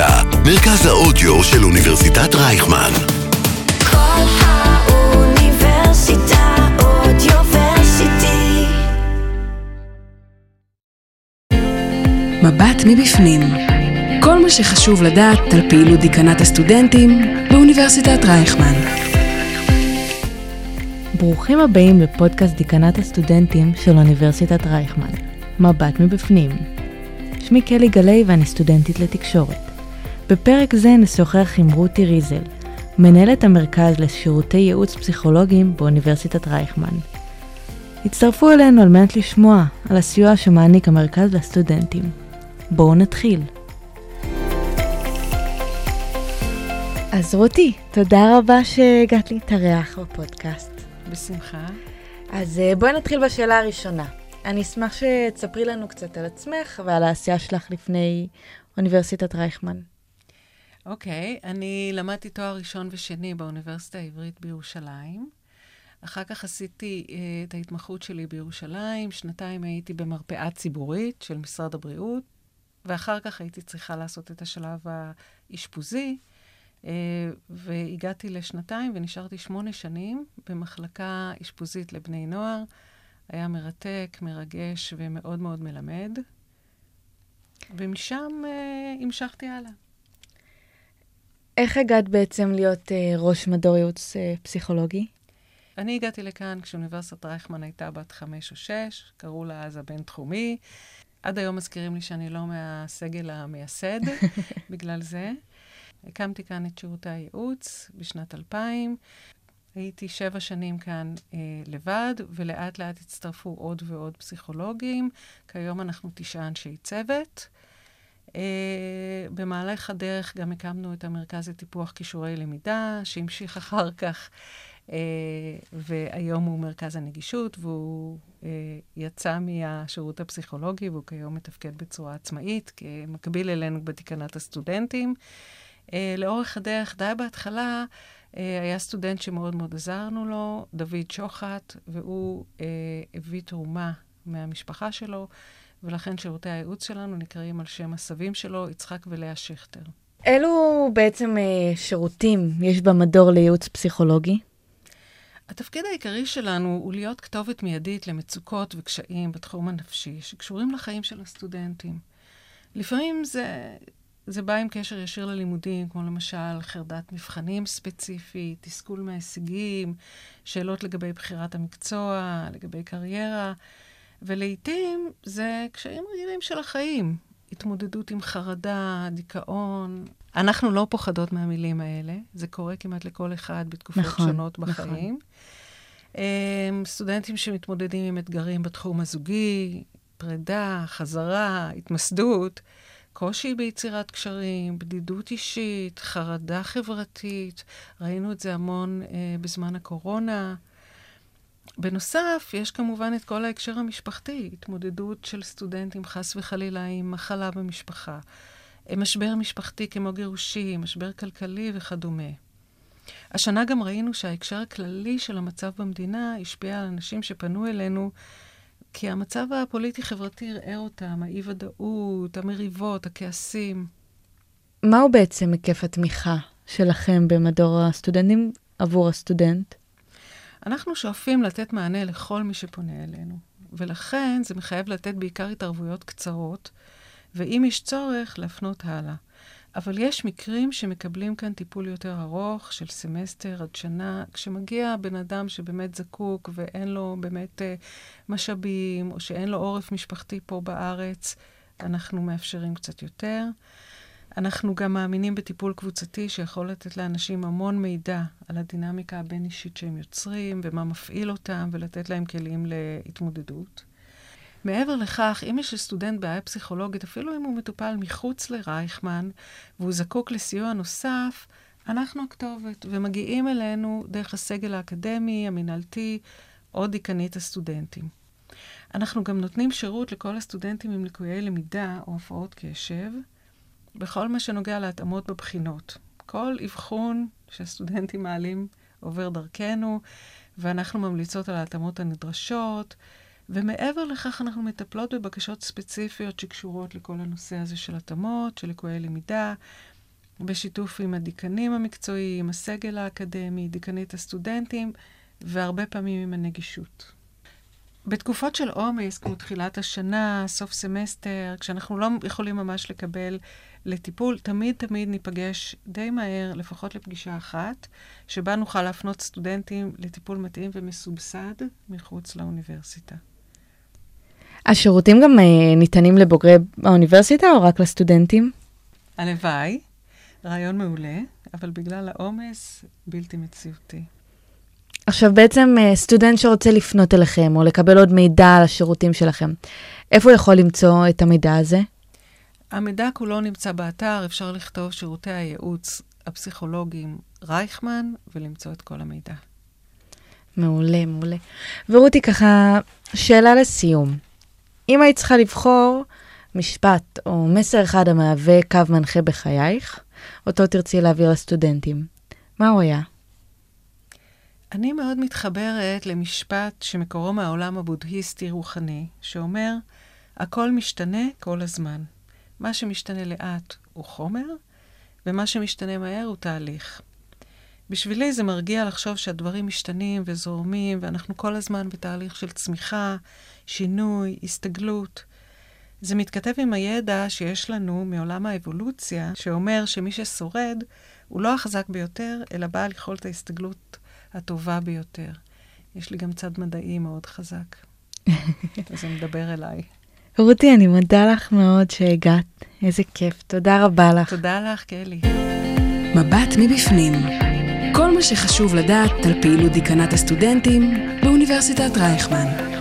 האוניברסיטה, מרכז האודיו של אוניברסיטת רייכמן. כל האוניברסיטה אודיוורסיטי. מבט מבפנים. כל מה שחשוב לדעת על פעילות דיקנת הסטודנטים באוניברסיטת רייכמן. ברוכים הבאים לפודקאסט דיקנת הסטודנטים של אוניברסיטת רייכמן, מבט מבפנים. שמי קלי גלי ואני סטודנטית לתקשורת. בפרק זה נשוחח עם רותי ריזל, מנהלת המרכז לשירותי ייעוץ פסיכולוגיים באוניברסיטת רייכמן. הצטרפו אלינו על מנת לשמוע על הסיוע שמעניק המרכז לסטודנטים. בואו נתחיל. אז רותי, תודה רבה שהגעת להתארח בפודקאסט. בשמחה. אז אה, בואי נתחיל בשאלה הראשונה. אני אשמח שתספרי לנו קצת על עצמך ועל העשייה שלך לפני אוניברסיטת רייכמן. אוקיי, אני למדתי תואר ראשון ושני באוניברסיטה העברית בירושלים. אחר כך עשיתי uh, את ההתמחות שלי בירושלים, שנתיים הייתי במרפאה ציבורית של משרד הבריאות, ואחר כך הייתי צריכה לעשות את השלב האשפוזי, uh, והגעתי לשנתיים ונשארתי שמונה שנים במחלקה אשפוזית לבני נוער. היה מרתק, מרגש ומאוד מאוד מלמד. ומשם uh, המשכתי הלאה. איך הגעת בעצם להיות uh, ראש מדור ייעוץ uh, פסיכולוגי? אני הגעתי לכאן כשאוניברסיטת רייכמן הייתה בת חמש או שש, קראו לה אז הבינתחומי. עד היום מזכירים לי שאני לא מהסגל המייסד, בגלל זה. הקמתי כאן את שירותי הייעוץ בשנת 2000. הייתי שבע שנים כאן אה, לבד, ולאט לאט הצטרפו עוד ועוד פסיכולוגים. כיום אנחנו תשעה אנשי צוות. אה, במהלך הדרך גם הקמנו את המרכז לטיפוח כישורי למידה, שהמשיך אחר כך, אה, והיום הוא מרכז הנגישות, והוא אה, יצא מהשירות הפסיכולוגי, והוא כיום מתפקד בצורה עצמאית, כמקביל אלינו בתקנת הסטודנטים. אה, לאורך הדרך, די בהתחלה, אה, היה סטודנט שמאוד מאוד עזרנו לו, דוד שוחט, והוא אה, הביא תרומה מהמשפחה שלו, ולכן שירותי הייעוץ שלנו נקראים על שם הסבים שלו, יצחק ולאה שכטר. אילו בעצם אה, שירותים יש במדור לייעוץ פסיכולוגי? התפקיד העיקרי שלנו הוא להיות כתובת מיידית למצוקות וקשיים בתחום הנפשי שקשורים לחיים של הסטודנטים. לפעמים זה, זה בא עם קשר ישיר ללימודים, כמו למשל חרדת מבחנים ספציפית, תסכול מההישגים, שאלות לגבי בחירת המקצוע, לגבי קריירה, ולעיתים זה קשיים רגילים של החיים, התמודדות עם חרדה, דיכאון. אנחנו לא פוחדות מהמילים האלה, זה קורה כמעט לכל אחד בתקופות נכון, שונות בחיים. נכון. סטודנטים שמתמודדים עם אתגרים בתחום הזוגי, פרידה, חזרה, התמסדות, קושי ביצירת קשרים, בדידות אישית, חרדה חברתית, ראינו את זה המון אה, בזמן הקורונה. בנוסף, יש כמובן את כל ההקשר המשפחתי, התמודדות של סטודנטים חס וחלילה עם מחלה במשפחה, משבר משפחתי כמו גירושים, משבר כלכלי וכדומה. השנה גם ראינו שההקשר הכללי של המצב במדינה השפיע על אנשים שפנו אלינו, כי המצב הפוליטי-חברתי ערער אותם, האי-ודאות, המריבות, הכעסים. מהו בעצם היקף התמיכה שלכם במדור הסטודנטים עבור הסטודנט? אנחנו שואפים לתת מענה לכל מי שפונה אלינו, ולכן זה מחייב לתת בעיקר התערבויות קצרות, ואם יש צורך, להפנות הלאה. אבל יש מקרים שמקבלים כאן טיפול יותר ארוך, של סמסטר עד שנה, כשמגיע בן אדם שבאמת זקוק ואין לו באמת uh, משאבים, או שאין לו עורף משפחתי פה בארץ, אנחנו מאפשרים קצת יותר. אנחנו גם מאמינים בטיפול קבוצתי שיכול לתת לאנשים המון מידע על הדינמיקה הבין-אישית שהם יוצרים ומה מפעיל אותם, ולתת להם כלים להתמודדות. מעבר לכך, אם יש לסטודנט בעיה פסיכולוגית, אפילו אם הוא מטופל מחוץ לרייכמן והוא זקוק לסיוע נוסף, אנחנו הכתובת, ומגיעים אלינו דרך הסגל האקדמי, המינהלתי או דיקנית הסטודנטים. אנחנו גם נותנים שירות לכל הסטודנטים עם ליקויי למידה או הפרעות קשב, בכל מה שנוגע להתאמות בבחינות. כל אבחון שהסטודנטים מעלים עובר דרכנו, ואנחנו ממליצות על ההתאמות הנדרשות, ומעבר לכך אנחנו מטפלות בבקשות ספציפיות שקשורות לכל הנושא הזה של התאמות, של לקויי למידה, בשיתוף עם הדיקנים המקצועיים, הסגל האקדמי, דיקנית הסטודנטים, והרבה פעמים עם הנגישות. בתקופות של עומס, כמו תחילת השנה, סוף סמסטר, כשאנחנו לא יכולים ממש לקבל לטיפול, תמיד תמיד ניפגש די מהר, לפחות לפגישה אחת, שבה נוכל להפנות סטודנטים לטיפול מתאים ומסובסד מחוץ לאוניברסיטה. השירותים גם אה, ניתנים לבוגרי האוניברסיטה או רק לסטודנטים? הלוואי, רעיון מעולה, אבל בגלל העומס, בלתי מציאותי. עכשיו בעצם אה, סטודנט שרוצה לפנות אליכם או לקבל עוד מידע על השירותים שלכם, איפה הוא יכול למצוא את המידע הזה? המידע כולו נמצא באתר, אפשר לכתוב שירותי הייעוץ הפסיכולוגיים רייכמן ולמצוא את כל המידע. מעולה, מעולה. ורותי, ככה, שאלה לסיום. אם היית צריכה לבחור משפט או מסר אחד המהווה קו מנחה בחייך, אותו תרצי להעביר לסטודנטים, מה הוא היה? אני מאוד מתחברת למשפט שמקורו מהעולם הבודהיסטי-רוחני, שאומר, הכל משתנה כל הזמן. מה שמשתנה לאט הוא חומר, ומה שמשתנה מהר הוא תהליך. בשבילי זה מרגיע לחשוב שהדברים משתנים וזורמים, ואנחנו כל הזמן בתהליך של צמיחה, שינוי, הסתגלות. זה מתכתב עם הידע שיש לנו מעולם האבולוציה, שאומר שמי ששורד הוא לא החזק ביותר, אלא בעל יכולת ההסתגלות הטובה ביותר. יש לי גם צד מדעי מאוד חזק. אז זה מדבר אליי. רותי, אני מודה לך מאוד שהגעת. איזה כיף. תודה רבה לך. תודה לך, קלי. מבט מבפנים. כל מה שחשוב לדעת על פעילות דיקנת הסטודנטים באוניברסיטת רייכמן.